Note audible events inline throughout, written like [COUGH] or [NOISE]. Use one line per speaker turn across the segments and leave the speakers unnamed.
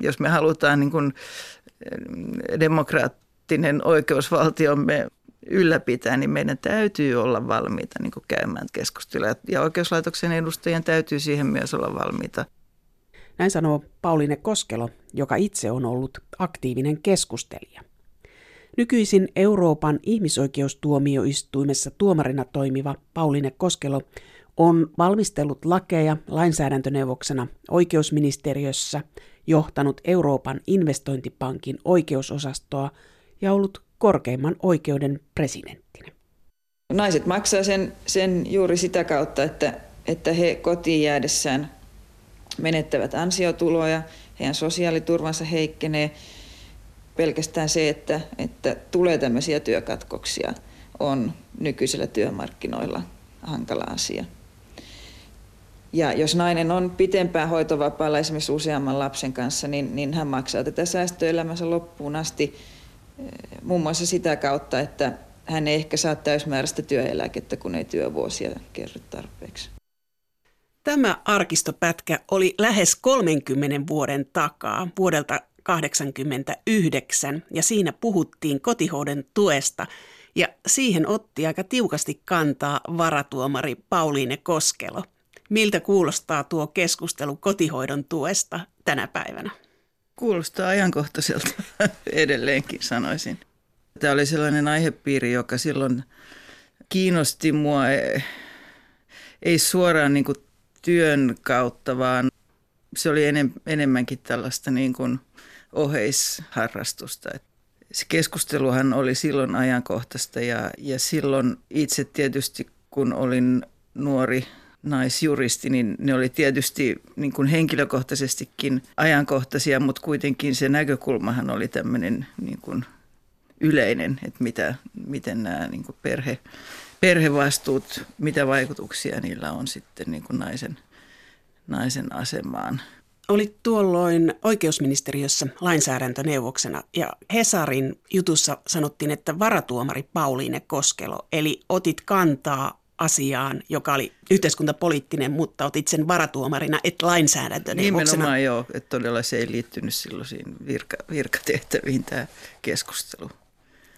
jos me halutaan niin kuin demokraattinen oikeusvaltiomme ylläpitää, niin meidän täytyy olla valmiita niin käymään keskustelua. Ja oikeuslaitoksen edustajien täytyy siihen myös olla valmiita.
Näin sanoo Pauline Koskelo, joka itse on ollut aktiivinen keskustelija. Nykyisin Euroopan ihmisoikeustuomioistuimessa tuomarina toimiva Pauline Koskelo on valmistellut lakeja lainsäädäntöneuvoksena oikeusministeriössä, johtanut Euroopan investointipankin oikeusosastoa ja ollut korkeimman oikeuden presidenttinä.
Naiset maksaa sen, sen juuri sitä kautta, että, että he kotiin jäädessään menettävät ansiotuloja, heidän sosiaaliturvansa heikkenee. Pelkästään se, että, että tulee tämmöisiä työkatkoksia, on nykyisillä työmarkkinoilla hankala asia. Ja jos nainen on pitempään hoitovapaalla esimerkiksi useamman lapsen kanssa, niin, niin hän maksaa tätä säästöelämänsä loppuun asti eh, muun muassa sitä kautta, että hän ei ehkä saa täysmääräistä työeläkettä, kun ei työvuosia kerry tarpeeksi.
Tämä arkistopätkä oli lähes 30 vuoden takaa, vuodelta 1989, ja siinä puhuttiin kotihoidon tuesta, ja siihen otti aika tiukasti kantaa varatuomari Pauliine Koskelo – Miltä kuulostaa tuo keskustelu kotihoidon tuesta tänä päivänä?
Kuulostaa ajankohtaiselta [LAUGHS] edelleenkin sanoisin. Tämä oli sellainen aihepiiri, joka silloin kiinnosti mua e, ei suoraan niin kuin työn kautta, vaan se oli enemmänkin tällaista niin kuin oheisharrastusta. Se keskusteluhan oli silloin ajankohtaista ja, ja silloin itse tietysti kun olin nuori naisjuristi, niin ne oli tietysti niin kuin henkilökohtaisestikin ajankohtaisia, mutta kuitenkin se näkökulmahan oli tämmöinen niin kuin yleinen, että mitä, miten nämä niin kuin perhe, perhevastuut, mitä vaikutuksia niillä on sitten niin kuin naisen, naisen asemaan.
Olit tuolloin oikeusministeriössä lainsäädäntöneuvoksena ja Hesarin jutussa sanottiin, että varatuomari Pauliine Koskelo, eli otit kantaa asiaan, joka oli yhteiskuntapoliittinen, mutta otit sen varatuomarina, et lainsäädäntöneuvoksena.
Nimenomaan joo, että todella se ei liittynyt silloin virka, virkatehtäviin tämä keskustelu.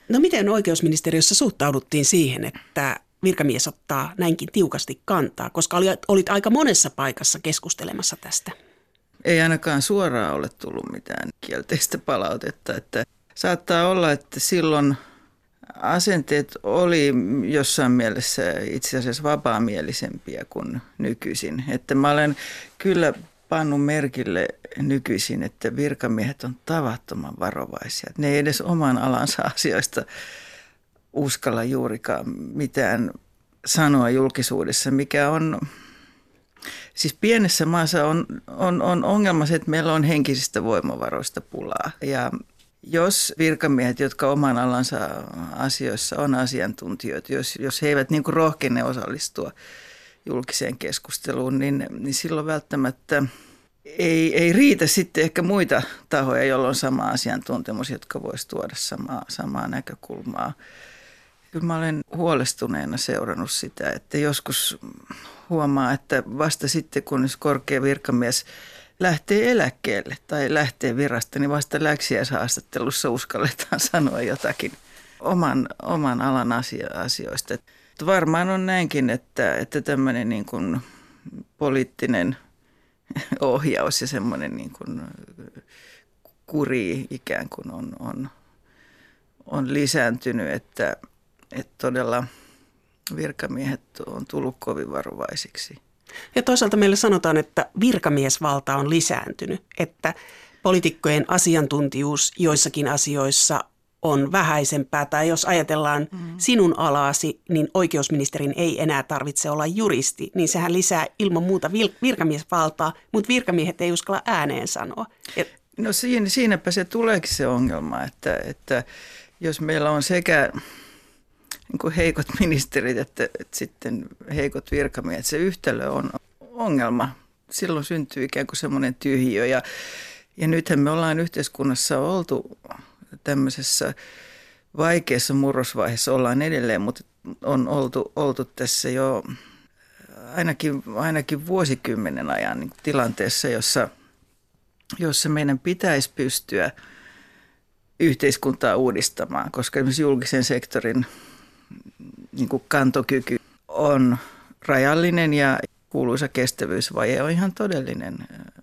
No miten oikeusministeriössä suhtauduttiin siihen, että virkamies ottaa näinkin tiukasti kantaa, koska olit, olit aika monessa paikassa keskustelemassa tästä?
Ei ainakaan suoraan ole tullut mitään kielteistä palautetta, että saattaa olla, että silloin – asenteet oli jossain mielessä itse asiassa vapaamielisempiä kuin nykyisin. Että mä olen kyllä pannut merkille nykyisin, että virkamiehet on tavattoman varovaisia. Ne ei edes oman alansa asioista uskalla juurikaan mitään sanoa julkisuudessa, mikä on... Siis pienessä maassa on, on, on ongelma se, että meillä on henkisistä voimavaroista pulaa. Ja jos virkamiehet, jotka oman alansa asioissa on asiantuntijoita, jos, jos he eivät niin rohkene osallistua julkiseen keskusteluun, niin, niin silloin välttämättä ei, ei riitä sitten ehkä muita tahoja, joilla on sama asiantuntemus, jotka voisi tuoda samaa, samaa näkökulmaa. Kyllä mä olen huolestuneena seurannut sitä, että joskus huomaa, että vasta sitten kun korkea virkamies – lähtee eläkkeelle tai lähtee virasta, niin vasta läksiäishaastattelussa uskalletaan sanoa jotakin oman, oman alan asioista. Että varmaan on näinkin, että, että tämmöinen niin kuin poliittinen ohjaus ja semmoinen niin kuin kuri ikään kuin on, on, on lisääntynyt, että, että todella virkamiehet on tullut kovin varovaisiksi –
ja toisaalta meille sanotaan, että virkamiesvalta on lisääntynyt, että poliitikkojen asiantuntijuus joissakin asioissa on vähäisempää, tai jos ajatellaan mm. sinun alaasi, niin oikeusministerin ei enää tarvitse olla juristi, niin sehän lisää ilman muuta virkamiesvaltaa, mutta virkamiehet ei uskalla ääneen sanoa. Et...
No siinä, siinäpä se tuleekin se ongelma, että, että jos meillä on sekä niin kuin heikot ministerit, että, että sitten heikot virkamiehet. Se yhtälö on ongelma. Silloin syntyy ikään kuin semmoinen tyhjiö ja, ja nythän me ollaan yhteiskunnassa oltu tämmöisessä vaikeassa murrosvaiheessa, ollaan edelleen, mutta on oltu, oltu tässä jo ainakin, ainakin vuosikymmenen ajan niin tilanteessa, jossa jossa meidän pitäisi pystyä yhteiskuntaa uudistamaan, koska esimerkiksi julkisen sektorin niin kuin kantokyky on rajallinen ja kuuluisa kestävyysvaje on ihan todellinen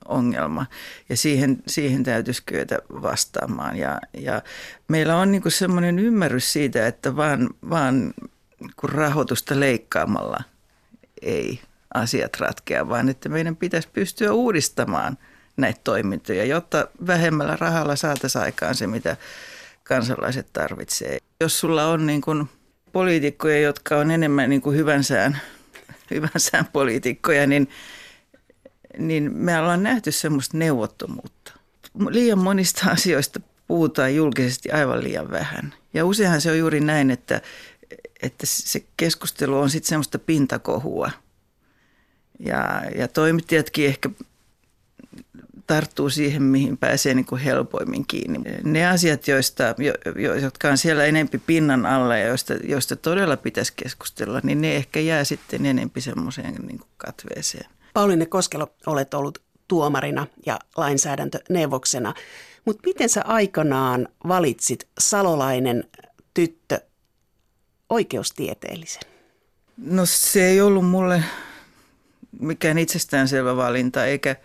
ongelma ja siihen, siihen täytyisi kyetä vastaamaan. Ja, ja meillä on niin semmoinen ymmärrys siitä, että vaan, vaan kun rahoitusta leikkaamalla ei asiat ratkea, vaan että meidän pitäisi pystyä uudistamaan näitä toimintoja, jotta vähemmällä rahalla saataisiin aikaan se, mitä kansalaiset tarvitsee. Jos sulla on niin kuin poliitikkoja, jotka on enemmän niin kuin hyvän sään, [LAUGHS] hyvän sään poliitikkoja, niin, niin me ollaan nähty semmoista neuvottomuutta. Liian monista [LAUGHS] asioista puhutaan julkisesti aivan liian vähän. Ja useinhan se on juuri näin, että, että se keskustelu on sitten semmoista pintakohua. Ja, ja toimittajatkin ehkä tarttuu siihen, mihin pääsee niin kuin helpoimmin kiinni. Ne asiat, joista, jo, jotka on siellä enempi pinnan alla ja joista, joista todella pitäisi keskustella, niin ne ehkä jää sitten enempi semmoiseen niin kuin katveeseen.
Pauline Koskelo, olet ollut tuomarina ja lainsäädäntöneuvoksena, mutta miten sä aikanaan valitsit salolainen tyttö oikeustieteellisen?
No se ei ollut mulle mikään itsestäänselvä valinta, eikä,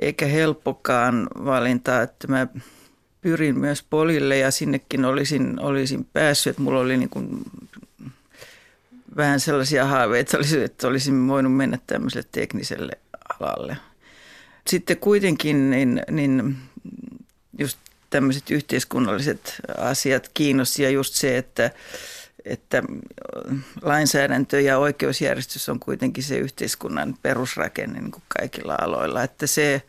eikä helppokaan valinta, että mä pyrin myös polille ja sinnekin olisin, olisin päässyt. Että mulla oli niin kuin vähän sellaisia haaveita, että olisin voinut mennä tämmöiselle tekniselle alalle. Sitten kuitenkin niin, niin just tämmöiset yhteiskunnalliset asiat kiinnosti ja just se, että, että lainsäädäntö ja oikeusjärjestys on kuitenkin se yhteiskunnan perusrakenne niin kuin kaikilla aloilla, että se,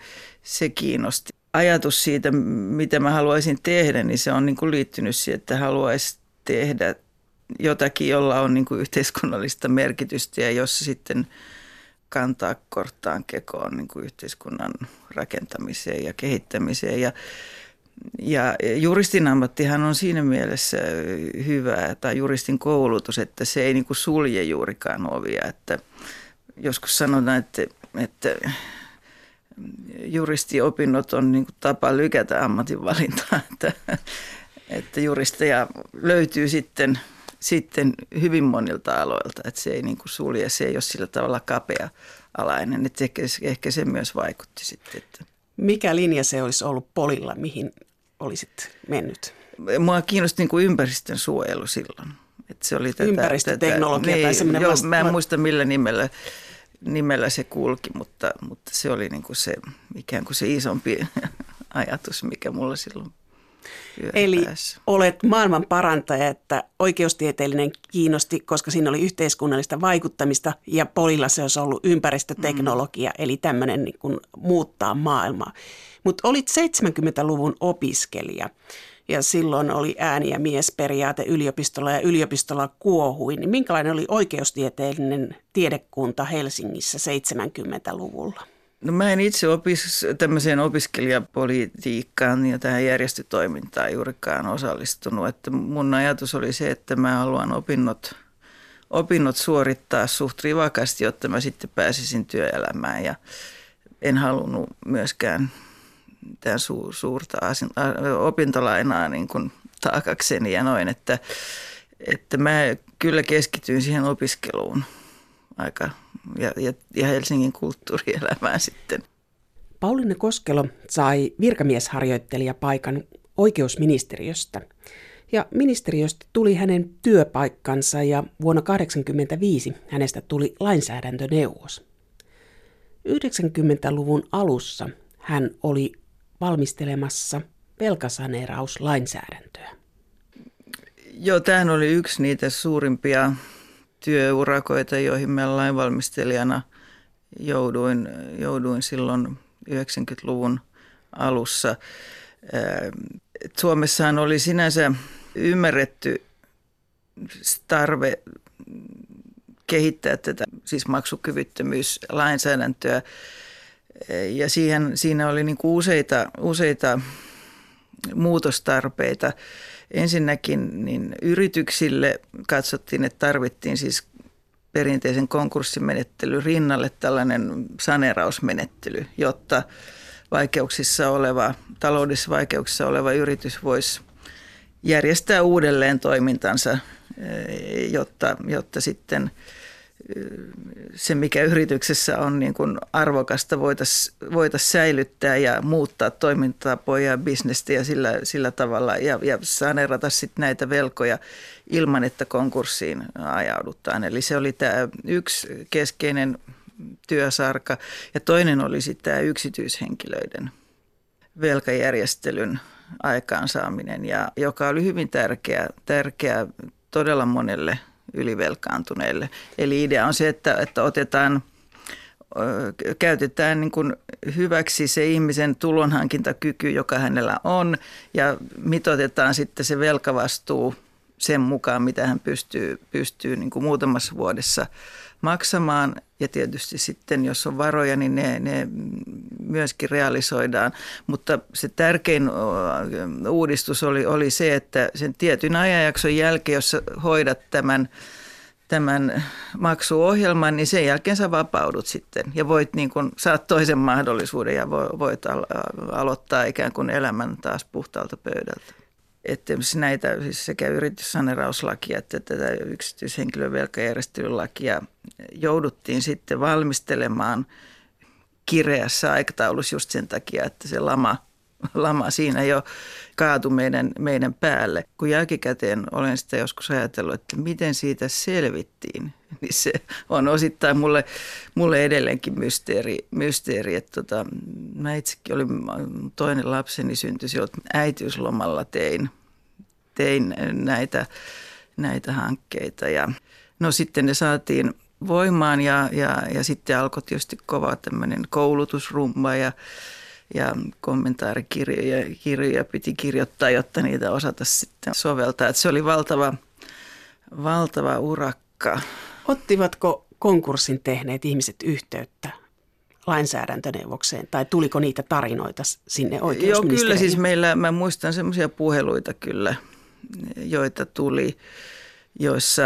se kiinnosti. Ajatus siitä, mitä mä haluaisin tehdä, niin se on niin kuin liittynyt siihen, että haluaisi tehdä jotakin, jolla on niin kuin yhteiskunnallista merkitystä ja jossa sitten kantaa korttaan kekoon niin kuin yhteiskunnan rakentamiseen ja kehittämiseen. Ja ja juristin ammattihan on siinä mielessä hyvä, tai juristin koulutus, että se ei niin sulje juurikaan ovia. Että joskus sanotaan, että, että juristiopinnot on niin tapa lykätä ammatinvalintaa, [LAUGHS] että, että juristeja löytyy sitten, sitten hyvin monilta aloilta, että se ei niin sulje, se ei ole sillä tavalla kapea-alainen, että ehkä, ehkä se myös vaikutti sitten. Että.
Mikä linja se olisi ollut polilla, mihin olisit mennyt?
Mua kiinnosti niin kuin ympäristön suojelu silloin.
Että se oli tätä, Ympäristöteknologia tätä, tai semmoinen
joo, vasta- Mä en muista millä nimellä, nimellä se kulki, mutta, mutta se oli niin kuin se ikään kuin se isompi [LAUGHS] ajatus, mikä mulla silloin
Eli olet maailman parantaja, että oikeustieteellinen kiinnosti, koska siinä oli yhteiskunnallista vaikuttamista ja Polilla se olisi ollut ympäristöteknologia, mm. eli tämmöinen niin kuin muuttaa maailmaa. Mutta olit 70-luvun opiskelija ja silloin oli ääni- ja miesperiaate yliopistolla ja yliopistolla kuohui. Niin minkälainen oli oikeustieteellinen tiedekunta Helsingissä 70-luvulla?
No mä en itse opis, tämmöiseen opiskelijapolitiikkaan ja tähän järjestötoimintaan juurikaan osallistunut. Että mun ajatus oli se, että mä haluan opinnot, opinnot suorittaa suht rivakasti, jotta mä sitten pääsisin työelämään. Ja en halunnut myöskään mitään su, suurta asin, opintolainaa niin kuin taakakseni ja noin, että, että mä kyllä keskityin siihen opiskeluun aika ja, ja, ja Helsingin kulttuurielämään sitten.
Pauline Koskelo sai virkamiesharjoittelijapaikan oikeusministeriöstä. Ja ministeriöstä tuli hänen työpaikkansa ja vuonna 1985 hänestä tuli lainsäädäntöneuvos. 90-luvun alussa hän oli valmistelemassa velkasaneerauslainsäädäntöä.
Joo, tämä oli yksi niitä suurimpia työurakoita, joihin mä lainvalmistelijana jouduin, jouduin silloin 90-luvun alussa. Suomessahan oli sinänsä ymmärretty tarve kehittää tätä siis maksukyvyttömyyslainsäädäntöä. Ja siihen, siinä oli niin useita, useita muutostarpeita. Ensinnäkin niin yrityksille katsottiin, että tarvittiin siis perinteisen konkurssimenettelyn rinnalle tällainen sanerausmenettely, jotta vaikeuksissa oleva, taloudellisissa vaikeuksissa oleva yritys voisi järjestää uudelleen toimintansa, jotta, jotta sitten se, mikä yrityksessä on niin kuin arvokasta, voitaisiin voitais säilyttää ja muuttaa toimintatapoja ja bisnestä ja sillä, sillä tavalla ja, ja saneerata sitten näitä velkoja ilman, että konkurssiin ajaudutaan. Eli se oli tämä yksi keskeinen työsarka ja toinen oli sitten tämä yksityishenkilöiden velkajärjestelyn aikaansaaminen, ja joka oli hyvin tärkeä, tärkeä todella monelle ylivelkaantuneille. Eli idea on se, että, että otetaan käytetään niin kuin hyväksi se ihmisen tulonhankintakyky, joka hänellä on, ja mitotetaan sitten se velkavastuu sen mukaan, mitä hän pystyy, pystyy niin kuin muutamassa vuodessa maksamaan. Ja tietysti sitten, jos on varoja, niin ne, ne myöskin realisoidaan. Mutta se tärkein uudistus oli, oli se, että sen tietyn ajanjakson jälkeen, jos hoidat tämän tämän maksuohjelman, niin sen jälkeen sä vapaudut sitten ja voit niin kuin, saat toisen mahdollisuuden ja voit aloittaa ikään kuin elämän taas puhtaalta pöydältä että näitä siis sekä yrityssanerauslakia että tätä yksityishenkilövelkajärjestelylakia jouduttiin sitten valmistelemaan kireässä aikataulussa just sen takia, että se lama, [LAUGHS] lama siinä jo kaatui meidän, meidän päälle. Kun jälkikäteen olen sitä joskus ajatellut, että miten siitä selvittiin, [LAUGHS] niin se on osittain mulle, mulle edelleenkin mysteeri. mysteeri että tota, mä itsekin olin, toinen lapseni syntyi silloin äitiyslomalla tein, tein näitä, näitä hankkeita. Ja, no sitten ne saatiin voimaan ja, ja, ja sitten alkoi tietysti kova tämmöinen koulutusrumba ja, ja kommentaarikirjoja kirjoja piti kirjoittaa, jotta niitä osata sitten soveltaa. Et se oli valtava, valtava urakka.
Ottivatko konkurssin tehneet ihmiset yhteyttä lainsäädäntöneuvokseen tai tuliko niitä tarinoita sinne
Joo, kyllä siis meillä, mä muistan semmoisia puheluita kyllä, joita tuli, joissa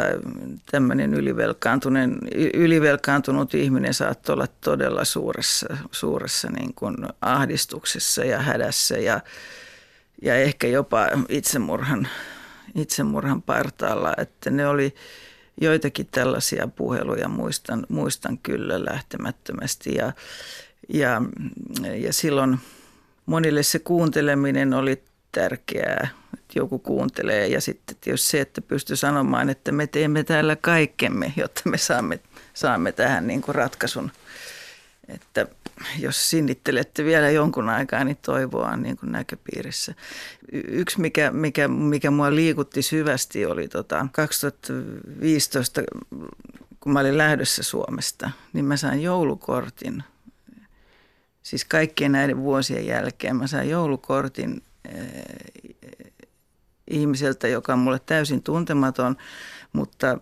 tämmöinen ylivelkaantunut ihminen saattoi olla todella suuressa, suuressa niin kuin ahdistuksessa ja hädässä ja, ja ehkä jopa itsemurhan, itsemurhan partaalla, että ne oli joitakin tällaisia puheluja muistan, muistan kyllä lähtemättömästi. Ja, ja, ja silloin monille se kuunteleminen oli tärkeää, että joku kuuntelee ja sitten tietysti se, että pystyy sanomaan, että me teemme täällä kaikkemme, jotta me saamme, saamme tähän niin kuin ratkaisun. Että jos sinnittelette vielä jonkun aikaa, niin toivoa on niin kuin näköpiirissä. Yksi, mikä, mikä, mikä mua liikutti syvästi, oli tota 2015, kun mä olin lähdössä Suomesta, niin mä sain joulukortin. Siis kaikkien näiden vuosien jälkeen mä sain joulukortin ihmiseltä, joka on mulle täysin tuntematon, mutta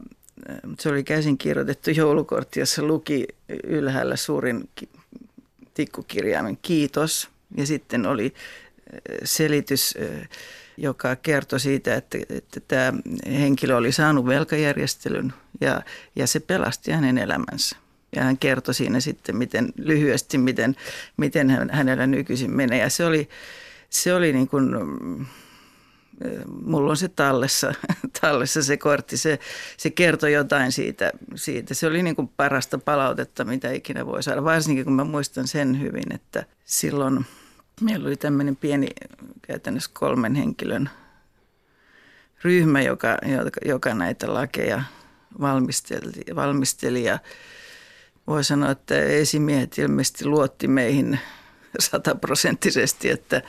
eh, se oli käsin kirjoitettu joulukortti, jossa luki ylhäällä suurin tikkukirjaimen kiitos. Ja sitten oli eh, selitys, joka kertoi siitä, että, että tämä henkilö oli saanut velkajärjestelyn ja, ja se pelasti hänen elämänsä. Ja hän kertoi siinä sitten miten, lyhyesti, miten, miten hänellä nykyisin menee. Ja se oli, se oli niin kuin, mulla on se tallessa, [LAUGHS] tallessa se kortti, se, se kertoi jotain siitä, siitä. Se oli niin kuin parasta palautetta, mitä ikinä voi saada, varsinkin kun mä muistan sen hyvin, että silloin meillä oli tämmöinen pieni käytännössä kolmen henkilön ryhmä, joka, joka näitä lakeja valmisteli, valmisteli. Ja voi sanoa, että esimiehet ilmeisesti luotti meihin sataprosenttisesti, että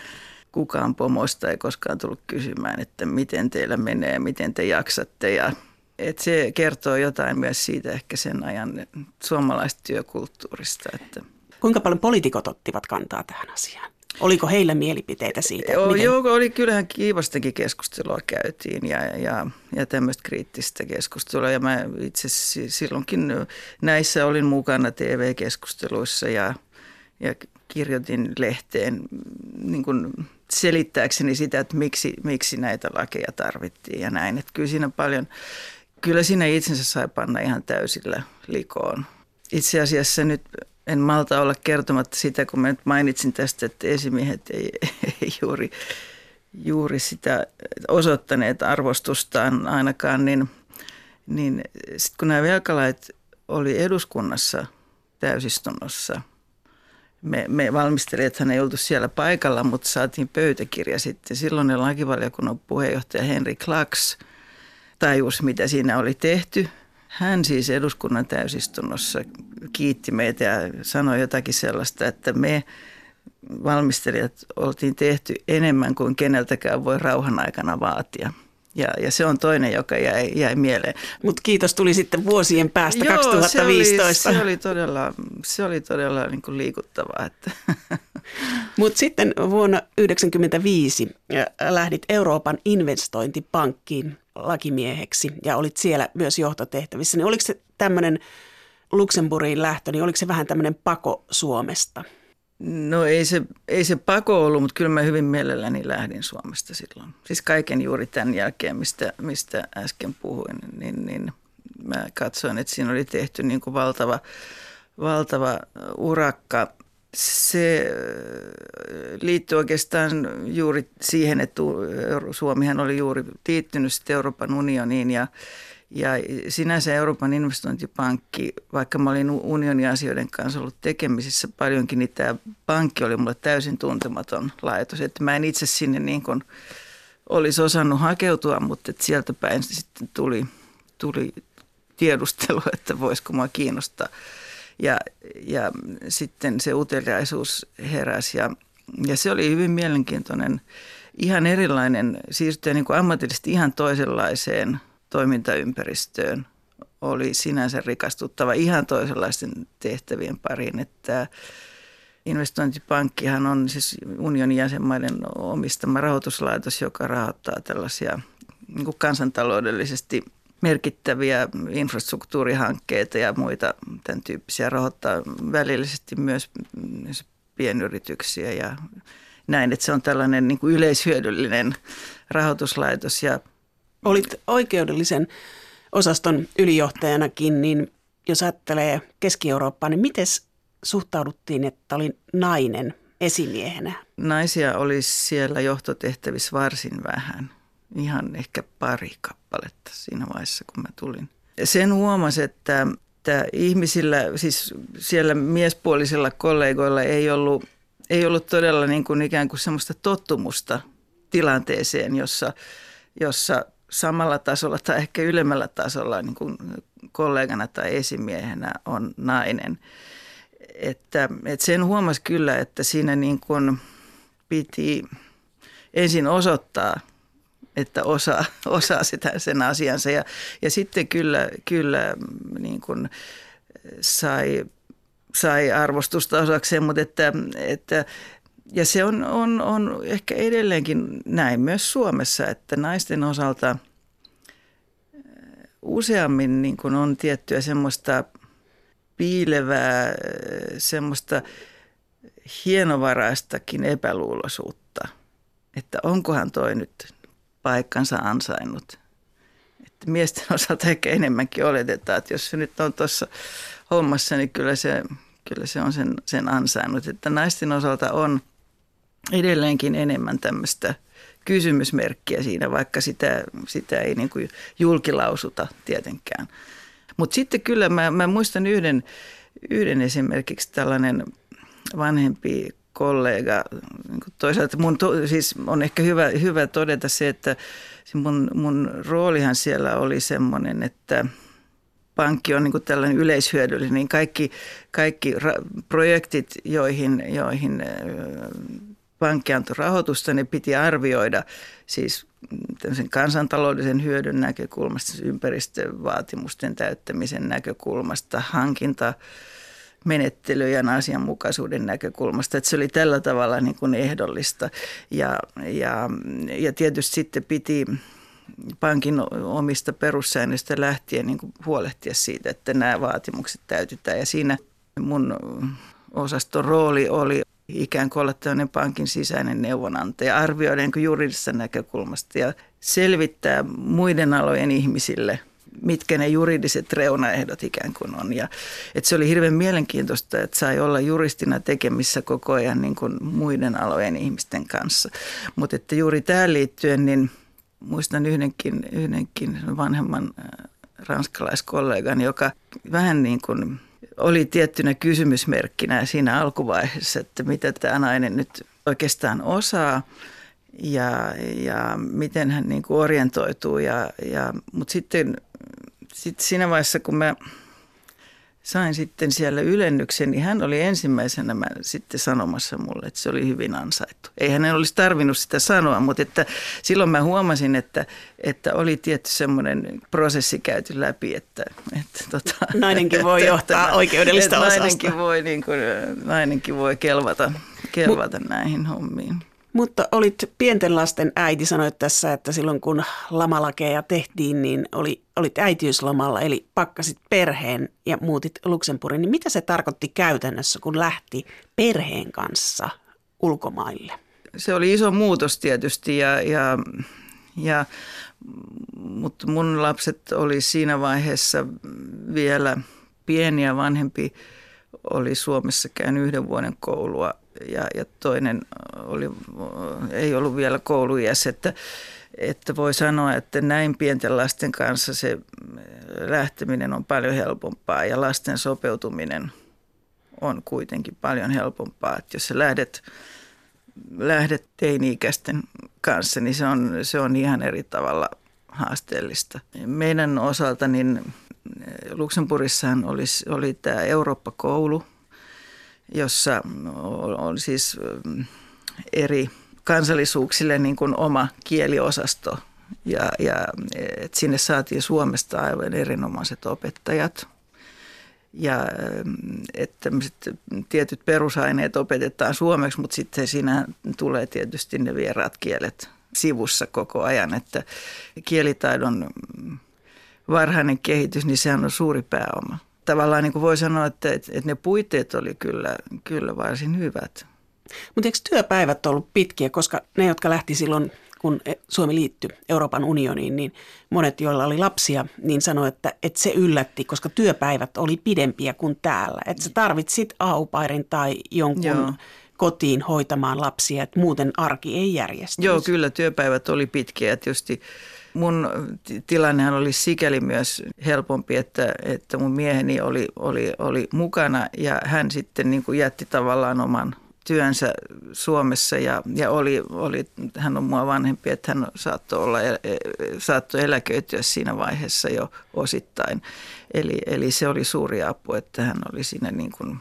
kukaan pomoista ei koskaan tullut kysymään, että miten teillä menee, miten te jaksatte ja et se kertoo jotain myös siitä ehkä sen ajan suomalaista työkulttuurista. Että.
Kuinka paljon poliitikot ottivat kantaa tähän asiaan? Oliko heillä mielipiteitä siitä?
Miten? joo oli kyllähän kiivastakin keskustelua käytiin ja, ja, ja tämmöistä kriittistä keskustelua. Ja mä itse silloinkin näissä olin mukana TV-keskusteluissa ja, ja kirjoitin lehteen niin kuin selittääkseni sitä, että miksi, miksi näitä lakeja tarvittiin ja näin. Että kyllä siinä paljon, kyllä siinä itsensä sai panna ihan täysillä likoon. Itse asiassa nyt en malta olla kertomatta sitä, kun mä nyt mainitsin tästä, että esimiehet ei, [LAUGHS] ei juuri, juuri sitä osoittaneet arvostustaan ainakaan, niin, niin sitten kun nämä velkalait oli eduskunnassa täysistunnossa, me, me valmistelijathan ei oltu siellä paikalla, mutta saatiin pöytäkirja sitten. Silloinen lakivaliokunnan puheenjohtaja Henri Klaks tajus, mitä siinä oli tehty. Hän siis eduskunnan täysistunnossa kiitti meitä ja sanoi jotakin sellaista, että me valmistelijat oltiin tehty enemmän kuin keneltäkään voi rauhan aikana vaatia. Ja, ja se on toinen, joka jäi, jäi mieleen.
Mutta kiitos tuli sitten vuosien päästä
Joo,
2015.
Se oli, se oli todella, se oli todella niin kuin liikuttavaa. Että. [LAUGHS]
Mutta sitten vuonna 1995 lähdit Euroopan investointipankkiin lakimieheksi ja olit siellä myös johtotehtävissä. Niin oliko se tämmöinen Luxemburgiin lähtö, niin oliko se vähän tämmöinen pako Suomesta?
No ei se, ei se pako ollut, mutta kyllä mä hyvin mielelläni lähdin Suomesta silloin. Siis kaiken juuri tämän jälkeen, mistä, mistä äsken puhuin, niin, niin mä katsoin, että siinä oli tehty niin kuin valtava, valtava urakka. Se äh, liittyy oikeastaan juuri siihen, että Suomihan oli juuri liittynyt Euroopan unioniin ja ja sinänsä Euroopan investointipankki, vaikka mä olin unionin asioiden kanssa ollut tekemisissä paljonkin, niin tämä pankki oli mulle täysin tuntematon laitos. Että mä en itse sinne niin kuin olisi osannut hakeutua, mutta että sieltä päin sitten tuli, tuli tiedustelu, [LAUGHS] että voisiko mua kiinnostaa. Ja, ja sitten se uteliaisuus heräsi ja, ja se oli hyvin mielenkiintoinen, ihan erilainen, siirtyä niin ammatillisesti ihan toisenlaiseen – toimintaympäristöön oli sinänsä rikastuttava ihan toisenlaisten tehtävien pariin, että investointipankkihan on siis unionin jäsenmaiden omistama rahoituslaitos, joka rahoittaa tällaisia niin kuin kansantaloudellisesti merkittäviä infrastruktuurihankkeita ja muita tämän tyyppisiä rahoittaa välillisesti myös pienyrityksiä ja näin, että se on tällainen niin kuin yleishyödyllinen rahoituslaitos ja
Olit oikeudellisen osaston ylijohtajanakin, niin jos ajattelee Keski-Eurooppaa, niin miten suhtauduttiin, että oli nainen esimiehenä?
Naisia oli siellä johtotehtävissä varsin vähän. Ihan ehkä pari kappaletta siinä vaiheessa, kun mä tulin. Sen huomasi, että, että ihmisillä, siis siellä miespuolisilla kollegoilla ei ollut, ei ollut todella niin kuin ikään kuin semmoista tottumusta tilanteeseen, jossa, jossa samalla tasolla tai ehkä ylemmällä tasolla niin kuin kollegana tai esimiehenä on nainen. Että, että sen huomasi kyllä, että siinä niin kuin piti ensin osoittaa, että osaa, [LAUGHS] osaa sitä, sen asiansa ja, ja sitten kyllä, kyllä niin kuin sai, sai arvostusta osakseen, mutta että, että ja se on, on, on ehkä edelleenkin näin myös Suomessa, että naisten osalta äh, useammin niin kuin on tiettyä semmoista piilevää, äh, semmoista hienovaraistakin epäluuloisuutta, että onkohan toi nyt paikkansa ansainnut. Että miesten [LAUGHS] osalta ehkä enemmänkin oletetaan, että jos se nyt on tuossa hommassa, niin kyllä se, kyllä se on sen, sen ansainnut. Että naisten osalta on – edelleenkin enemmän tämmöistä kysymysmerkkiä siinä, vaikka sitä, sitä ei niin kuin julkilausuta tietenkään. Mutta sitten kyllä mä, mä muistan yhden, yhden esimerkiksi tällainen vanhempi kollega. Niin toisaalta mun to, siis on ehkä hyvä, hyvä todeta se, että mun, mun roolihan siellä oli semmoinen, että pankki on niin tällainen yleishyödyllinen, niin kaikki, kaikki ra- projektit, joihin, joihin pankki antoi rahoitusta, ne piti arvioida siis kansantaloudellisen hyödyn näkökulmasta, siis ympäristövaatimusten täyttämisen näkökulmasta, hankinta menettelyjen asianmukaisuuden näkökulmasta. Että se oli tällä tavalla niin kuin ehdollista. Ja, ja, ja tietysti sitten piti pankin omista perussäännöistä lähtien niin kuin huolehtia siitä, että nämä vaatimukset täytetään. Ja siinä mun osaston rooli oli ikään kuin olla tämmöinen pankin sisäinen neuvonantaja, arvioida niin juridisesta näkökulmasta ja selvittää muiden alojen ihmisille mitkä ne juridiset reunaehdot ikään kuin on. Ja, että se oli hirveän mielenkiintoista, että sai olla juristina tekemissä koko ajan niin kuin muiden alojen ihmisten kanssa. Mutta että juuri tähän liittyen, niin muistan yhdenkin, yhdenkin vanhemman äh, ranskalaiskollegan, joka vähän niin kuin oli tiettynä kysymysmerkkinä siinä alkuvaiheessa, että mitä tämä nainen nyt oikeastaan osaa ja, ja miten hän niin kuin orientoituu. Ja, ja, mutta sitten sit siinä vaiheessa, kun mä sain sitten siellä ylennyksen, niin hän oli ensimmäisenä mä sitten sanomassa mulle, että se oli hyvin ansaittu. Ei hänen olisi tarvinnut sitä sanoa, mutta että silloin mä huomasin, että, että oli tietty semmoinen prosessi käyty läpi, että, että
tota, nainenkin voi että, johtaa että, oikeudellista että
osasta. Nainenkin voi, niin kuin, nainenkin voi kelvata, kelvata Mut, näihin hommiin.
Mutta olit pienten lasten äiti, sanoit tässä, että silloin kun lamalakeja tehtiin, niin oli, olit äitiyslomalla, eli pakkasit perheen ja muutit Luxemburgin. Niin mitä se tarkoitti käytännössä, kun lähti perheen kanssa ulkomaille?
Se oli iso muutos tietysti, ja, ja, ja, mutta mun lapset oli siinä vaiheessa vielä pieniä, vanhempi oli Suomessa käynyt yhden vuoden koulua ja, ja toinen oli, ei ollut vielä kouluiässä, että, että voi sanoa, että näin pienten lasten kanssa se lähteminen on paljon helpompaa ja lasten sopeutuminen on kuitenkin paljon helpompaa. Että jos sä lähdet, lähdet teini-ikäisten kanssa, niin se on, se on ihan eri tavalla haasteellista. Meidän osalta niin Luxemburgissahan oli, oli tämä Eurooppa-koulu – jossa on siis mm, eri kansallisuuksille niin kuin oma kieliosasto. Ja, ja et sinne saatiin Suomesta aivan erinomaiset opettajat. Ja mm, että tietyt perusaineet opetetaan suomeksi, mutta sitten siinä tulee tietysti ne vieraat kielet sivussa koko ajan. Että kielitaidon varhainen kehitys, niin sehän on suuri pääoma tavallaan niin kuin voi sanoa, että, että, että ne puitteet oli kyllä, kyllä varsin hyvät.
Mutta eikö työpäivät ollut pitkiä, koska ne, jotka lähti silloin, kun Suomi liittyi Euroopan unioniin, niin monet, joilla oli lapsia, niin sanoi, että, että se yllätti, koska työpäivät oli pidempiä kuin täällä. Että sä tarvitsit aupairin tai jonkun Joo. kotiin hoitamaan lapsia, että muuten arki ei järjesty.
Joo, kyllä työpäivät oli pitkiä. Tietysti mun tilannehan oli sikäli myös helpompi, että, että mun mieheni oli, oli, oli mukana ja hän sitten niin kuin jätti tavallaan oman työnsä Suomessa ja, ja oli, oli, hän on mua vanhempi, että hän saattoi, olla, e, e, saattoi eläköityä siinä vaiheessa jo osittain. Eli, eli se oli suuri apu, että hän oli siinä niin kuin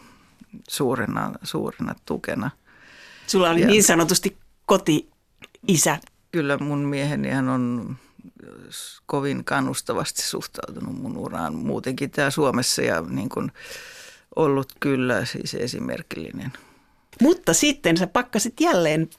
suurena, suurena tukena.
Sulla oli ja, niin sanotusti koti-isä.
Kyllä mun mieheni hän on kovin kannustavasti suhtautunut mun uraan muutenkin täällä Suomessa ja niin kuin ollut kyllä siis esimerkillinen.
Mutta sitten sä pakkasit jälleen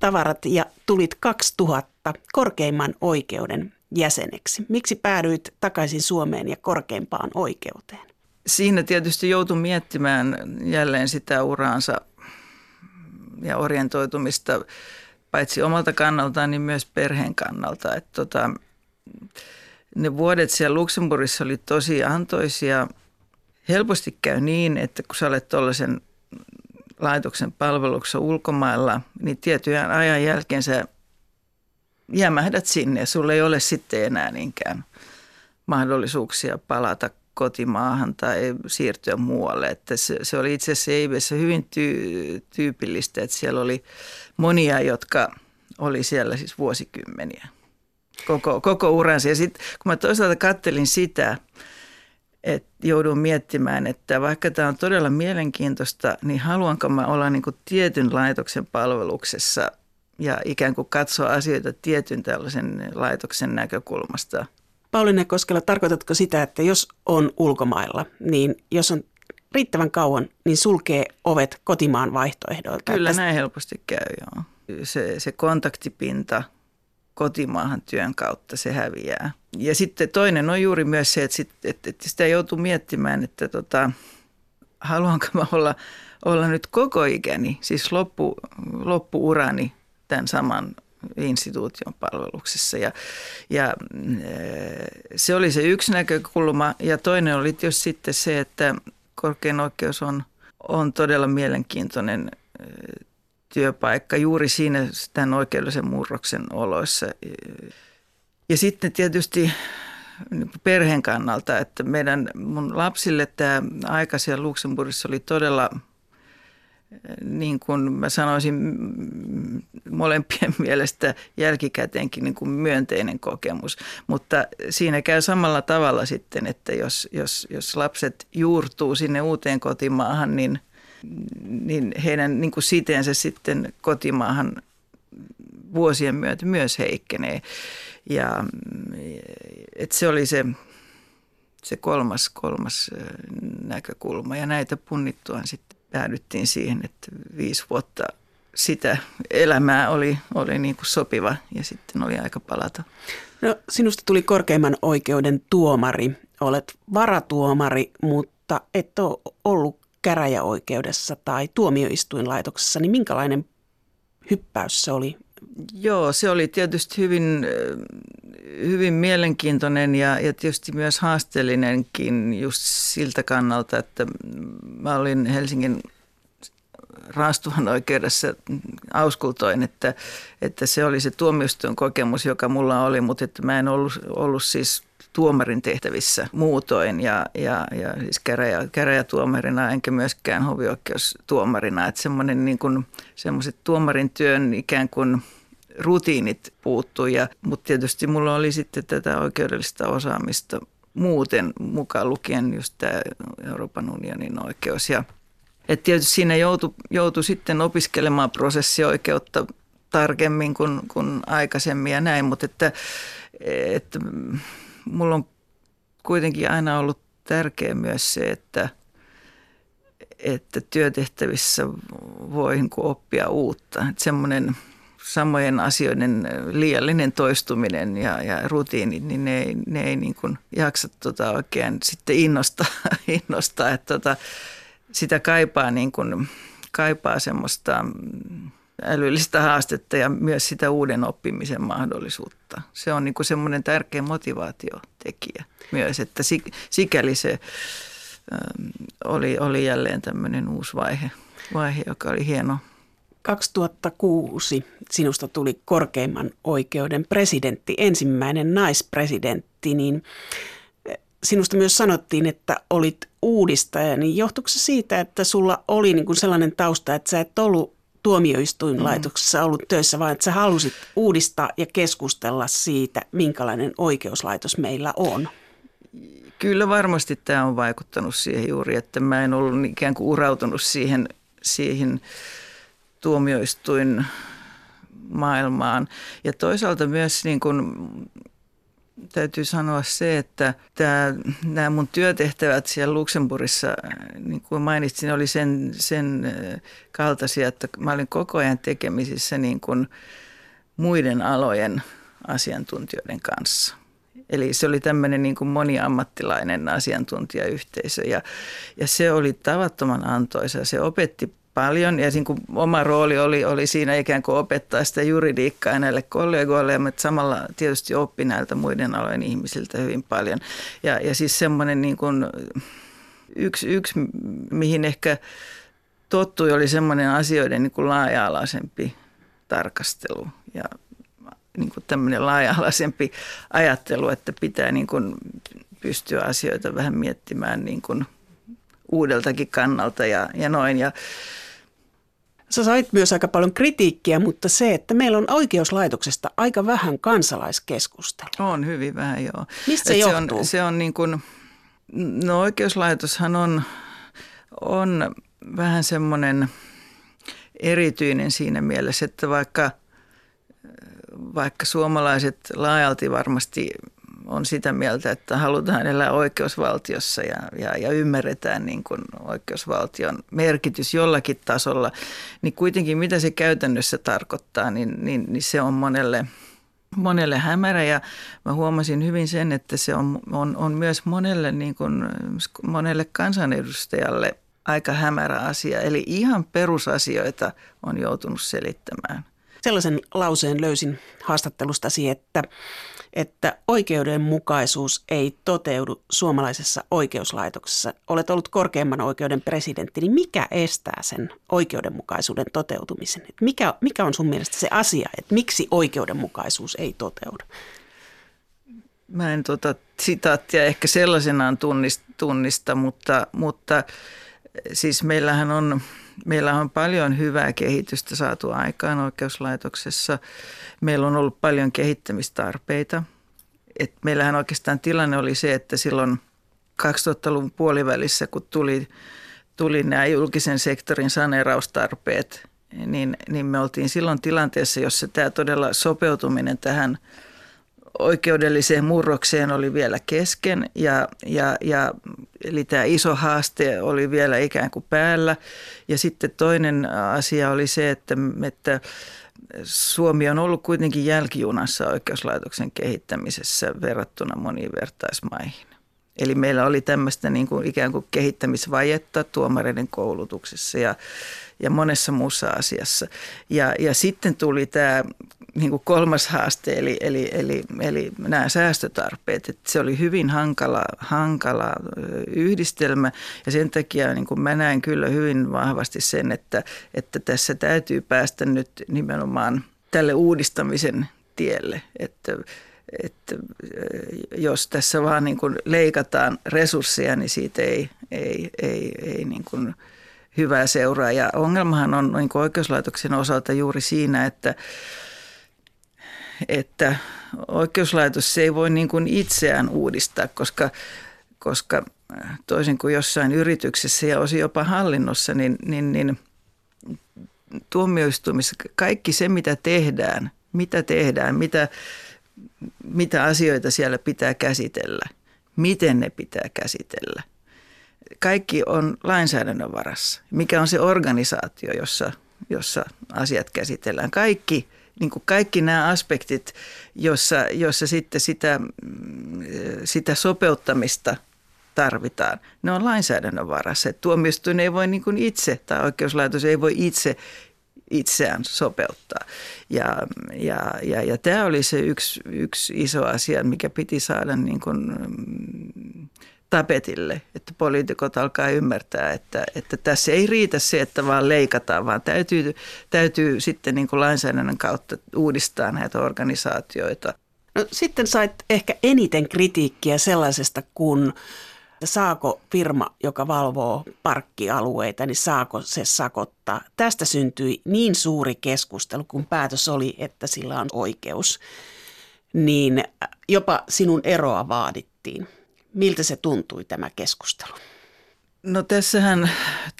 tavarat ja tulit 2000 korkeimman oikeuden jäseneksi. Miksi päädyit takaisin Suomeen ja korkeimpaan oikeuteen?
Siinä tietysti joutui miettimään jälleen sitä uraansa ja orientoitumista paitsi omalta kannaltaan, niin myös perheen kannalta. Että tota, ne vuodet siellä Luxemburgissa oli tosi antoisia. Helposti käy niin, että kun sä olet tuollaisen laitoksen palveluksessa ulkomailla, niin tietyn ajan jälkeen sä jämähdät sinne ja sulla ei ole sitten enää niinkään mahdollisuuksia palata kotimaahan tai siirtyä muualle. Että se, se oli itse asiassa Eibessä hyvin tyy, tyypillistä, että siellä oli monia, jotka oli siellä siis vuosikymmeniä koko, koko uransa. Ja sitten kun mä toisaalta kattelin sitä, että joudun miettimään, että vaikka tämä on todella mielenkiintoista, niin haluanko mä olla niin kuin tietyn laitoksen palveluksessa ja ikään kuin katsoa asioita tietyn tällaisen laitoksen näkökulmasta.
Pauline Koskela, tarkoitatko sitä, että jos on ulkomailla, niin jos on riittävän kauan, niin sulkee ovet kotimaan vaihtoehdoilta?
Kyllä näin helposti käy, joo. Se, se kontaktipinta – kotimaahan työn kautta se häviää. Ja sitten toinen on juuri myös se, että, sit, että, että sitä joutuu miettimään, että tota, haluanko mä olla, olla nyt koko ikäni, siis loppu, loppuurani tämän saman instituution palveluksessa. Ja, ja se oli se yksi näkökulma ja toinen oli tietysti sitten se, että korkein oikeus on, on todella mielenkiintoinen työpaikka juuri siinä tämän oikeudellisen murroksen oloissa. Ja sitten tietysti niin perheen kannalta, että meidän mun lapsille tämä aika siellä Luxemburgissa oli todella niin kuin mä sanoisin molempien [LAUGHS] mielestä jälkikäteenkin niin kuin myönteinen kokemus. Mutta siinä käy samalla tavalla sitten, että jos, jos, jos lapset juurtuu sinne uuteen kotimaahan, niin, niin heidän niin kuin siteensä sitten kotimaahan vuosien myötä myös heikkenee. Ja että se oli se, se kolmas, kolmas näkökulma ja näitä punnittuaan sitten päädyttiin siihen, että viisi vuotta sitä elämää oli, oli niin kuin sopiva ja sitten oli aika palata.
No, sinusta tuli korkeimman oikeuden tuomari. Olet varatuomari, mutta et ole ollut käräjäoikeudessa tai tuomioistuinlaitoksessa, niin minkälainen hyppäys se oli?
Joo, se oli tietysti hyvin, hyvin mielenkiintoinen ja, ja tietysti myös haasteellinenkin just siltä kannalta, että mä olin Helsingin raastuvan oikeudessa auskultoin, että, että se oli se tuomioistuin kokemus, joka mulla oli, mutta että mä en ollut, ollut siis tuomarin tehtävissä muutoin ja, ja, ja siis käräjä, käräjätuomarina enkä myöskään hovioikeustuomarina. Että semmoinen niin kuin, tuomarin työn ikään kuin rutiinit puuttuu, ja, mutta tietysti mulla oli sitten tätä oikeudellista osaamista muuten mukaan lukien just tämä Euroopan unionin oikeus. Ja, et tietysti siinä joutui, joutui sitten opiskelemaan prosessioikeutta tarkemmin kuin, kuin aikaisemmin ja näin, mutta että, että mulla on kuitenkin aina ollut tärkeä myös se, että, että työtehtävissä voi oppia uutta. Että semmoinen samojen asioiden liiallinen toistuminen ja, ja rutiinit, niin ne ei, ne ei niin kuin jaksa tota oikein sitten [LAUGHS] innostaa, innostaa että tota, sitä kaipaa, niin kuin, kaipaa semmoista älyllistä haastetta ja myös sitä uuden oppimisen mahdollisuutta. Se on niin kuin semmoinen tärkeä motivaatiotekijä myös, että sikäli se oli, oli jälleen tämmöinen uusi vaihe, vaihe, joka oli hieno.
2006 sinusta tuli korkeimman oikeuden presidentti, ensimmäinen naispresidentti, niin sinusta myös sanottiin, että olit uudistaja, niin johtuiko se siitä, että sulla oli niin kuin sellainen tausta, että sä et ollut tuomioistuinlaitoksessa mm. ollut töissä, vaan että sä halusit uudistaa ja keskustella siitä, minkälainen oikeuslaitos meillä on?
Kyllä varmasti tämä on vaikuttanut siihen juuri, että mä en ollut ikään kuin urautunut siihen, siihen tuomioistuin maailmaan. Ja toisaalta myös niin kuin täytyy sanoa se, että tämä, nämä mun työtehtävät siellä Luxemburgissa, niin kuin mainitsin, oli sen, sen kaltaisia, että mä olin koko ajan tekemisissä niin kuin muiden alojen asiantuntijoiden kanssa. Eli se oli tämmöinen niin kuin moniammattilainen asiantuntijayhteisö ja, ja se oli tavattoman antoisa. Se opetti paljon ja niin kuin oma rooli oli, oli siinä ikään kuin opettaa sitä juridiikkaa näille kollegoille, mutta samalla tietysti oppi näiltä muiden alojen ihmisiltä hyvin paljon. Ja, ja siis semmoinen niin kuin yksi, yksi, mihin ehkä tottui, oli semmoinen asioiden niin kuin laaja-alaisempi tarkastelu ja niin kuin tämmöinen laaja-alaisempi ajattelu, että pitää niin kuin pystyä asioita vähän miettimään niin kuin uudeltakin kannalta ja, ja noin. Ja,
Sä sait myös aika paljon kritiikkiä, mutta se, että meillä on oikeuslaitoksesta aika vähän kansalaiskeskustelua.
On hyvin vähän, joo.
Mistä se johtuu?
Se on, se on niin kuin, no oikeuslaitoshan on, on vähän semmoinen erityinen siinä mielessä, että vaikka, vaikka suomalaiset laajalti varmasti on sitä mieltä, että halutaan elää oikeusvaltiossa ja, ja, ja ymmärretään niin kuin oikeusvaltion merkitys jollakin tasolla, niin kuitenkin mitä se käytännössä tarkoittaa, niin, niin, niin se on monelle, monelle hämärä ja mä huomasin hyvin sen, että se on, on, on myös monelle, niin kuin, monelle kansanedustajalle aika hämärä asia. Eli ihan perusasioita on joutunut selittämään
Sellaisen lauseen löysin haastattelustasi, että, että oikeudenmukaisuus ei toteudu suomalaisessa oikeuslaitoksessa. Olet ollut korkeimman oikeuden presidentti, niin mikä estää sen oikeudenmukaisuuden toteutumisen? Mikä, mikä on sun mielestä se asia, että miksi oikeudenmukaisuus ei toteudu?
Mä en tuota sitaattia ehkä sellaisenaan tunnista, tunnista mutta, mutta siis meillähän on, meillä on paljon hyvää kehitystä saatu aikaan oikeuslaitoksessa. Meillä on ollut paljon kehittämistarpeita. Et meillähän oikeastaan tilanne oli se, että silloin 2000-luvun puolivälissä, kun tuli, tuli nämä julkisen sektorin saneeraustarpeet, niin, niin me oltiin silloin tilanteessa, jossa tämä todella sopeutuminen tähän – oikeudelliseen murrokseen oli vielä kesken ja, ja, ja eli tämä iso haaste oli vielä ikään kuin päällä. Ja sitten toinen asia oli se, että, että Suomi on ollut kuitenkin jälkijunassa oikeuslaitoksen kehittämisessä verrattuna moniin vertaismaihin. Eli meillä oli tämmöistä niin kuin ikään kuin kehittämisvajetta tuomareiden koulutuksessa ja, ja monessa muussa asiassa. Ja, ja sitten tuli tämä niin kuin kolmas haaste, eli, eli, eli, eli nämä säästötarpeet. Että se oli hyvin hankala, hankala yhdistelmä ja sen takia niin kuin mä näen kyllä hyvin vahvasti sen, että, että tässä täytyy päästä nyt nimenomaan tälle uudistamisen tielle, että että jos tässä vaan niin kuin leikataan resursseja, niin siitä ei, ei, ei, ei niin kuin hyvää seuraa. Ja ongelmahan on niin kuin oikeuslaitoksen osalta juuri siinä, että, että oikeuslaitos ei voi niin kuin itseään uudistaa, koska, koska toisin kuin jossain yrityksessä ja osin jopa hallinnossa, niin, niin, niin tuomioistuimissa kaikki se, mitä tehdään, mitä tehdään, mitä, mitä asioita siellä pitää käsitellä, miten ne pitää käsitellä. Kaikki on lainsäädännön varassa. Mikä on se organisaatio, jossa, jossa asiat käsitellään. Kaikki, niin kuin kaikki nämä aspektit, jossa, jossa sitten sitä, sitä sopeuttamista tarvitaan, ne on lainsäädännön varassa. tuomioistuin ei voi niin kuin itse tai oikeuslaitos ei voi itse itseään sopeuttaa. Ja, ja, ja, ja tämä oli se yksi, yksi iso asia, mikä piti saada niin kuin mm, tapetille, että poliitikot alkaa ymmärtää, että, että tässä ei riitä se, että vaan leikataan, vaan täytyy, täytyy sitten niin kuin lainsäädännön kautta uudistaa näitä organisaatioita.
No, sitten sait ehkä eniten kritiikkiä sellaisesta, kun saako firma, joka valvoo parkkialueita, niin saako se sakottaa. Tästä syntyi niin suuri keskustelu, kun päätös oli, että sillä on oikeus, niin jopa sinun eroa vaadittiin. Miltä se tuntui tämä keskustelu?
No tässähän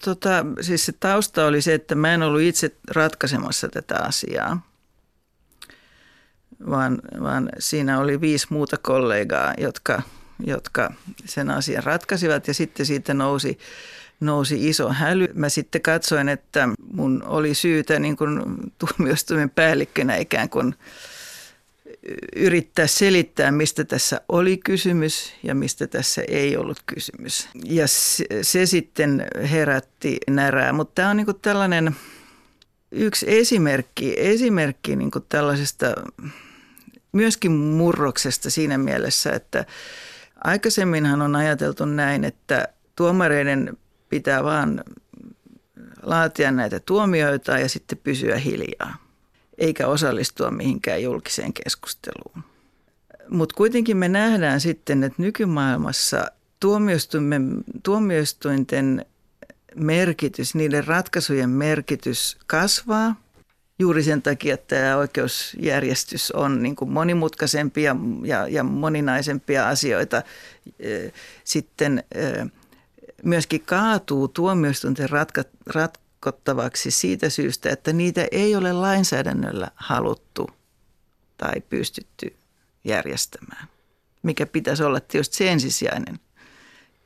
tota, siis se tausta oli se, että mä en ollut itse ratkaisemassa tätä asiaa, vaan, vaan siinä oli viisi muuta kollegaa, jotka – jotka sen asian ratkaisivat ja sitten siitä nousi, nousi iso häly. Mä sitten katsoin, että mun oli syytä niin kuin tuomioistuimen päällikkönä ikään kuin yrittää selittää, mistä tässä oli kysymys ja mistä tässä ei ollut kysymys. Ja se, se sitten herätti närää, mutta tämä on niin tällainen yksi esimerkki, esimerkki niin tällaisesta myöskin murroksesta siinä mielessä, että Aikaisemminhan on ajateltu näin, että tuomareiden pitää vaan laatia näitä tuomioita ja sitten pysyä hiljaa, eikä osallistua mihinkään julkiseen keskusteluun. Mutta kuitenkin me nähdään sitten, että nykymaailmassa tuomioistuinten merkitys, niiden ratkaisujen merkitys kasvaa – juuri sen takia, että tämä oikeusjärjestys on niin kuin monimutkaisempia ja, ja moninaisempia asioita. Sitten myöskin kaatuu tuomioistuinten ratka, ratkottavaksi siitä syystä, että niitä ei ole lainsäädännöllä haluttu tai pystytty järjestämään, mikä pitäisi olla tietysti se ensisijainen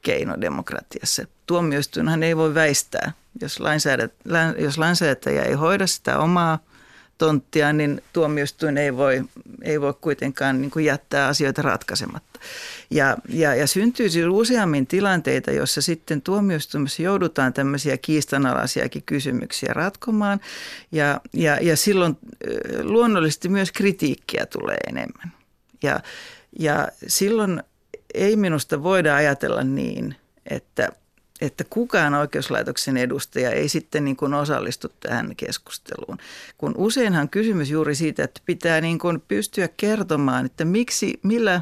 keino demokratiassa. Tuomioistuinhan ei voi väistää jos, lainsäädä, jos lainsäätäjä ei hoida sitä omaa tonttia, niin tuomioistuin ei voi, ei voi kuitenkaan niin kuin jättää asioita ratkaisematta. Ja, ja, ja syntyy siis useammin tilanteita, joissa sitten tuomioistuimessa joudutaan tämmöisiä kiistanalaisiakin kysymyksiä ratkomaan. Ja, ja, ja silloin luonnollisesti myös kritiikkiä tulee enemmän. Ja, ja silloin ei minusta voida ajatella niin, että – että kukaan oikeuslaitoksen edustaja ei sitten niin kuin osallistu tähän keskusteluun. Kun useinhan kysymys juuri siitä, että pitää niin kuin pystyä kertomaan, että miksi, millä,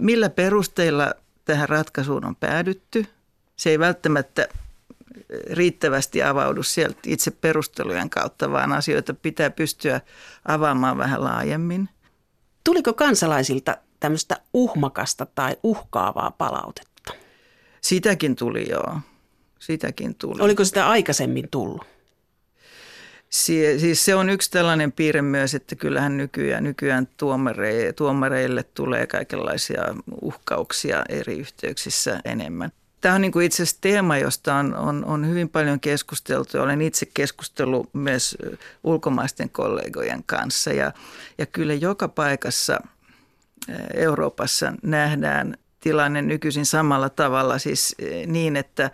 millä perusteilla tähän ratkaisuun on päädytty. Se ei välttämättä riittävästi avaudu sieltä itse perustelujen kautta, vaan asioita pitää pystyä avaamaan vähän laajemmin.
Tuliko kansalaisilta tämmöistä uhmakasta tai uhkaavaa palautetta?
Sitäkin tuli joo. Sitäkin tuli.
Oliko sitä aikaisemmin tullut?
Si- siis se on yksi tällainen piirre myös, että kyllähän nykyään, nykyään tuomareille, tuomareille tulee kaikenlaisia uhkauksia eri yhteyksissä enemmän. Tämä on niin kuin itse asiassa teema, josta on, on, on hyvin paljon keskusteltu. Olen itse keskustellut myös ulkomaisten kollegojen kanssa ja, ja kyllä joka paikassa Euroopassa nähdään tilanne nykyisin samalla tavalla siis eh, niin, että,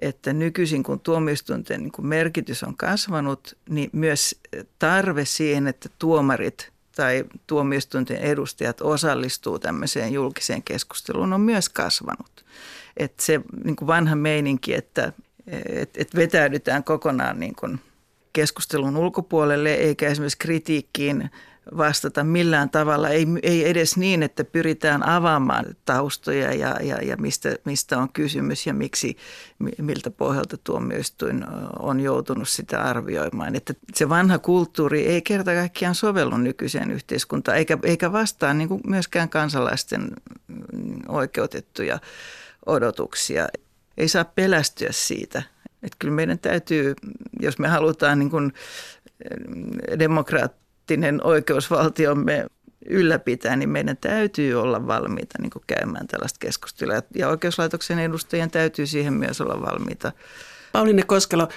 että nykyisin kun tuomioistuinten niin merkitys on kasvanut, niin myös tarve siihen, että tuomarit tai tuomioistuinten edustajat osallistuu tämmöiseen julkiseen keskusteluun on myös kasvanut. Että se niin kuin vanha meininki, että et, et vetäydytään kokonaan niin kuin keskustelun ulkopuolelle eikä esimerkiksi kritiikkiin vastata millään tavalla, ei, ei edes niin, että pyritään avaamaan taustoja ja, ja, ja mistä, mistä on kysymys ja miksi, miltä pohjalta tuomioistuin on joutunut sitä arvioimaan. Että se vanha kulttuuri ei kerta kaikkiaan sovellu nykyiseen yhteiskuntaan, eikä, eikä vastaa niin kuin myöskään kansalaisten oikeutettuja odotuksia. Ei saa pelästyä siitä. Että kyllä meidän täytyy, jos me halutaan niin kuin demokraat demokraattinen oikeusvaltiomme ylläpitää, niin meidän täytyy olla valmiita niin käymään tällaista keskustelua. Ja oikeuslaitoksen edustajien täytyy siihen myös olla valmiita.
Pauline Koskelo,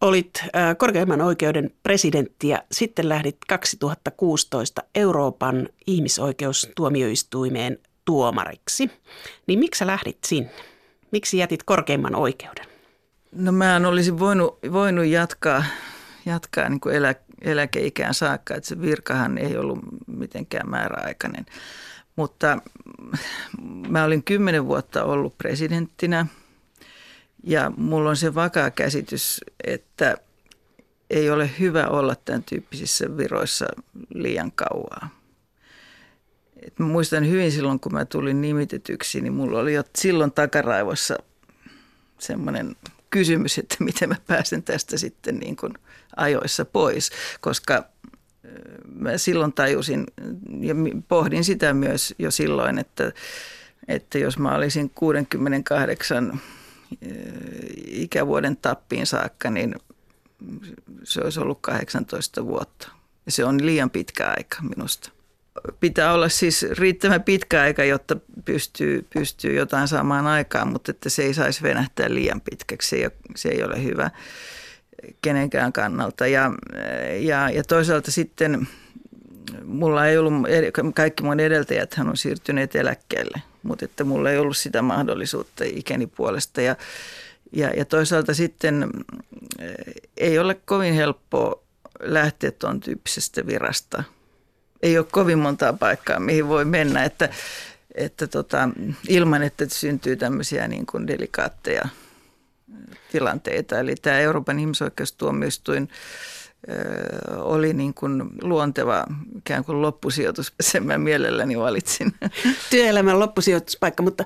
olit korkeimman oikeuden presidentti ja sitten lähdit 2016 Euroopan ihmisoikeustuomioistuimeen tuomariksi. Niin miksi sä lähdit sinne? Miksi jätit korkeimman oikeuden?
No mä olisin voinut, voinut jatkaa, jatkaa niin kuin elä, eläkeikään saakka, että se virkahan ei ollut mitenkään määräaikainen. Mutta mä olin kymmenen vuotta ollut presidenttinä ja mulla on se vakaa käsitys, että ei ole hyvä olla tämän tyyppisissä viroissa liian kauaa. Et mä muistan hyvin silloin, kun mä tulin nimitetyksi, niin mulla oli jo silloin takaraivossa semmoinen kysymys, että [LAUGHS] miten mä pääsen tästä sitten niin kuin ajoissa pois, koska mä silloin tajusin ja pohdin sitä myös jo silloin, että, että jos mä olisin 68 ikävuoden tappiin saakka, niin se olisi ollut 18 vuotta. Ja se on liian pitkä aika minusta pitää olla siis riittävän pitkä aika, jotta pystyy, pystyy jotain saamaan aikaan, mutta että se ei saisi venähtää liian pitkäksi. Se ei ole, se ei ole hyvä kenenkään kannalta. Ja, ja, ja toisaalta sitten mulla ei ollut, kaikki mun edeltäjät hän on siirtyneet eläkkeelle, mutta että mulla ei ollut sitä mahdollisuutta ikäni puolesta. Ja, ja, ja toisaalta sitten ei ole kovin helppoa lähteä tuon tyyppisestä virasta – ei ole kovin montaa paikkaa, mihin voi mennä, että, että tota, ilman, että syntyy tämmöisiä niin kuin delikaatteja tilanteita. Eli tämä Euroopan ihmisoikeustuomioistuin oli niin kuin luonteva ikään kuin loppusijoitus. [LAUGHS] Sen mä mielelläni valitsin. [LAUGHS]
Työelämän loppusijoituspaikka, mutta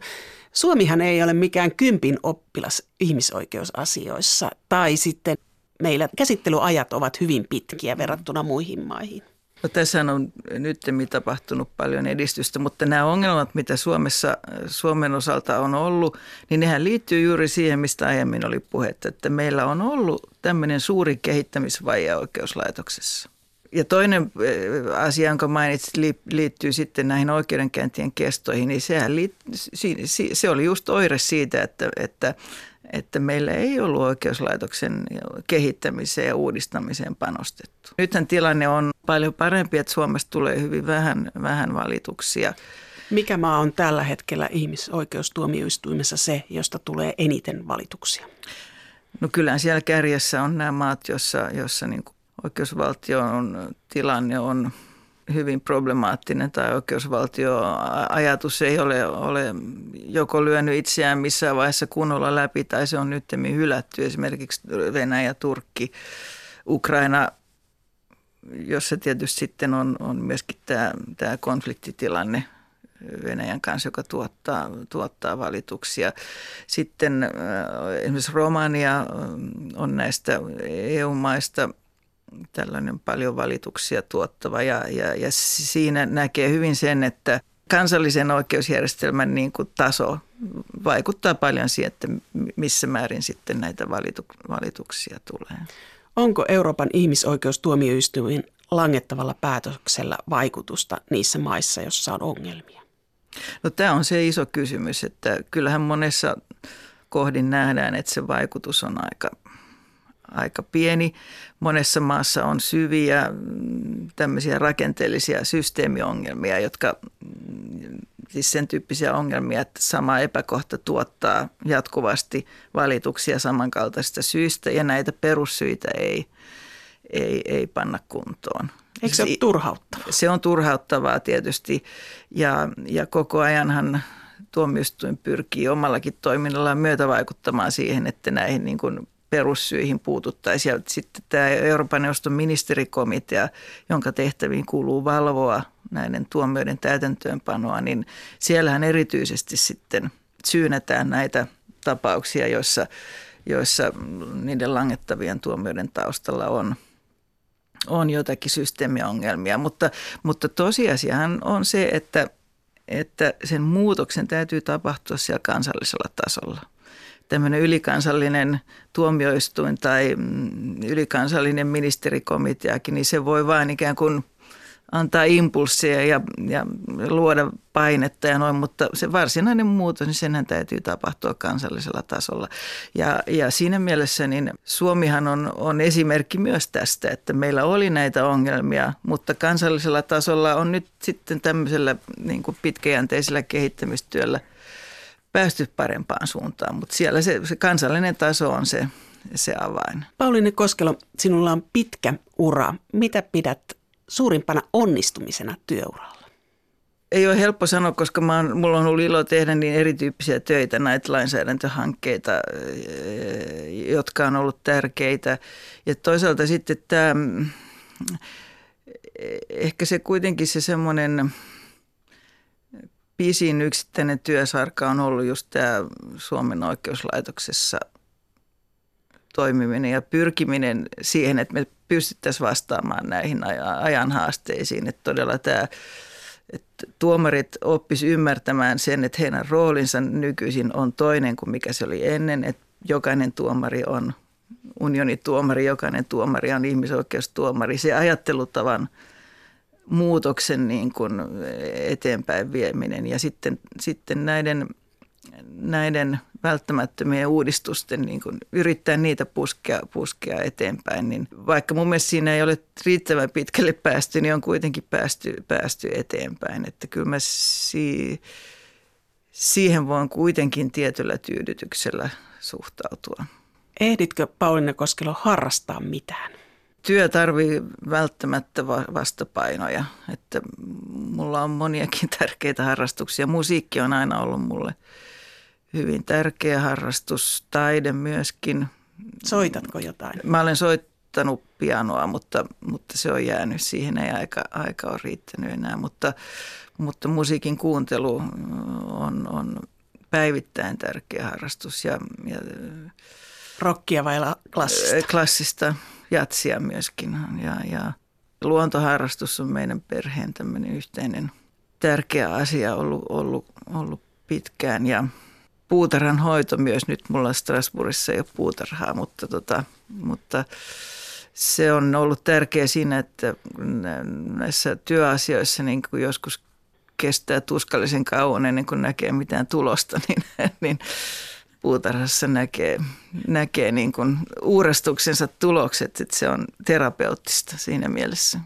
Suomihan ei ole mikään kympin oppilas ihmisoikeusasioissa. Tai sitten meillä käsittelyajat ovat hyvin pitkiä verrattuna muihin maihin.
No, tässä on nyt tapahtunut paljon edistystä, mutta nämä ongelmat, mitä Suomessa, Suomen osalta on ollut, niin nehän liittyy juuri siihen, mistä aiemmin oli puhetta, että meillä on ollut tämmöinen suuri kehittämisvaje oikeuslaitoksessa. Ja toinen eh, asia, jonka mainitsit, liittyy sitten näihin oikeudenkäyntien kestoihin, niin sehän liittyy, se oli just oire siitä, että, että, että meillä ei ollut oikeuslaitoksen kehittämiseen ja uudistamiseen panostettu. Nythän tilanne on paljon parempi, että Suomesta tulee hyvin vähän, vähän valituksia.
Mikä maa on tällä hetkellä ihmisoikeustuomioistuimessa se, josta tulee eniten valituksia?
No kyllä siellä kärjessä on nämä maat, jossa, jossa niin oikeusvaltion tilanne on hyvin problemaattinen tai oikeusvaltioajatus ei ole, ole joko lyönyt itseään missään vaiheessa kunnolla läpi tai se on nyt hylätty. Esimerkiksi Venäjä, Turkki, Ukraina, jossa tietysti sitten on, on myöskin tämä, tämä konfliktitilanne Venäjän kanssa, joka tuottaa, tuottaa valituksia. Sitten äh, esimerkiksi Romania on näistä EU-maista – tällainen paljon valituksia tuottava ja, ja, ja siinä näkee hyvin sen, että kansallisen oikeusjärjestelmän niin kuin taso vaikuttaa paljon siihen, että missä määrin sitten näitä valitu, valituksia tulee.
Onko Euroopan ihmisoikeustuomioistuimen langettavalla päätöksellä vaikutusta niissä maissa, joissa on ongelmia?
No tämä on se iso kysymys, että kyllähän monessa kohdin nähdään, että se vaikutus on aika aika pieni. Monessa maassa on syviä mm, tämmöisiä rakenteellisia systeemiongelmia, jotka mm, siis sen tyyppisiä ongelmia, että sama epäkohta tuottaa jatkuvasti valituksia samankaltaisista syistä ja näitä perussyitä ei, ei, ei panna kuntoon.
Eikö se ole turhauttavaa?
Se on turhauttavaa tietysti ja, ja koko ajanhan tuomioistuin pyrkii omallakin toiminnallaan myötävaikuttamaan siihen, että näihin niin kuin perussyihin puututtaisiin. Ja sitten tämä Euroopan neuvoston ministerikomitea, jonka tehtäviin kuuluu valvoa näiden tuomioiden täytäntöönpanoa, niin siellähän erityisesti sitten syynätään näitä tapauksia, joissa, joissa niiden langettavien tuomioiden taustalla on, on jotakin systeemiongelmia. Mutta, mutta tosiasiahan on se, että, että sen muutoksen täytyy tapahtua siellä kansallisella tasolla – tämmöinen ylikansallinen tuomioistuin tai mm, ylikansallinen ministerikomiteakin, niin se voi vain ikään kuin antaa impulsseja ja, ja luoda painetta ja noin, mutta se varsinainen muutos, niin senhän täytyy tapahtua kansallisella tasolla. Ja, ja siinä mielessä niin Suomihan on, on esimerkki myös tästä, että meillä oli näitä ongelmia, mutta kansallisella tasolla on nyt sitten tämmöisellä niin kuin pitkäjänteisellä kehittämistyöllä – päästy parempaan suuntaan, mutta siellä se, se kansallinen taso on se, se avain.
Pauliine Koskelo, sinulla on pitkä ura. Mitä pidät suurimpana onnistumisena työuralla?
Ei ole helppo sanoa, koska mä oon, mulla on ollut ilo tehdä niin erityyppisiä töitä, näitä lainsäädäntöhankkeita, eh, jotka on ollut tärkeitä. Ja toisaalta sitten tämä, eh, ehkä se kuitenkin se semmoinen pisin yksittäinen työsarka on ollut just tämä Suomen oikeuslaitoksessa toimiminen ja pyrkiminen siihen, että me pystyttäisiin vastaamaan näihin ajan haasteisiin. Että todella tämä, että tuomarit oppis ymmärtämään sen, että heidän roolinsa nykyisin on toinen kuin mikä se oli ennen, että jokainen tuomari on unionituomari, jokainen tuomari on ihmisoikeustuomari. Se ajattelutavan muutoksen niin kuin eteenpäin vieminen ja sitten, sitten näiden, näiden välttämättömien uudistusten niin kuin yrittää niitä puskea, puskea eteenpäin. Niin vaikka mun mielestä siinä ei ole riittävän pitkälle päästy, niin on kuitenkin päästy, päästy eteenpäin. Että kyllä mä si- siihen voin kuitenkin tietyllä tyydytyksellä suhtautua.
Ehditkö Pauliina Koskelo harrastaa mitään?
Työ tarvii välttämättä vastapainoja. Että mulla on moniakin [LAUGHS] tärkeitä harrastuksia. Musiikki on aina ollut mulle hyvin tärkeä harrastus. Taide myöskin.
Soitatko jotain?
Mä olen soittanut pianoa, mutta, mutta se on jäänyt. Siihen ei aika, aika ole riittänyt enää. Mutta, mutta musiikin kuuntelu on, on päivittäin tärkeä harrastus. Ja, ja,
Rockia vai klassista?
Klassista jatsia myöskin. Ja, ja luontoharrastus on meidän perheen tämmöinen yhteinen tärkeä asia ollut, ollut, ollut pitkään. Ja puutarhan hoito myös. Nyt mulla Strasbourgissa ei ole puutarhaa, mutta, tota, mutta se on ollut tärkeä siinä, että näissä työasioissa niin kuin joskus kestää tuskallisen kauan ennen kuin näkee mitään tulosta, [LAUGHS] niin, niin puutarhassa näkee, näkee niin kuin uurastuksensa tulokset, että se on terapeuttista siinä mielessä.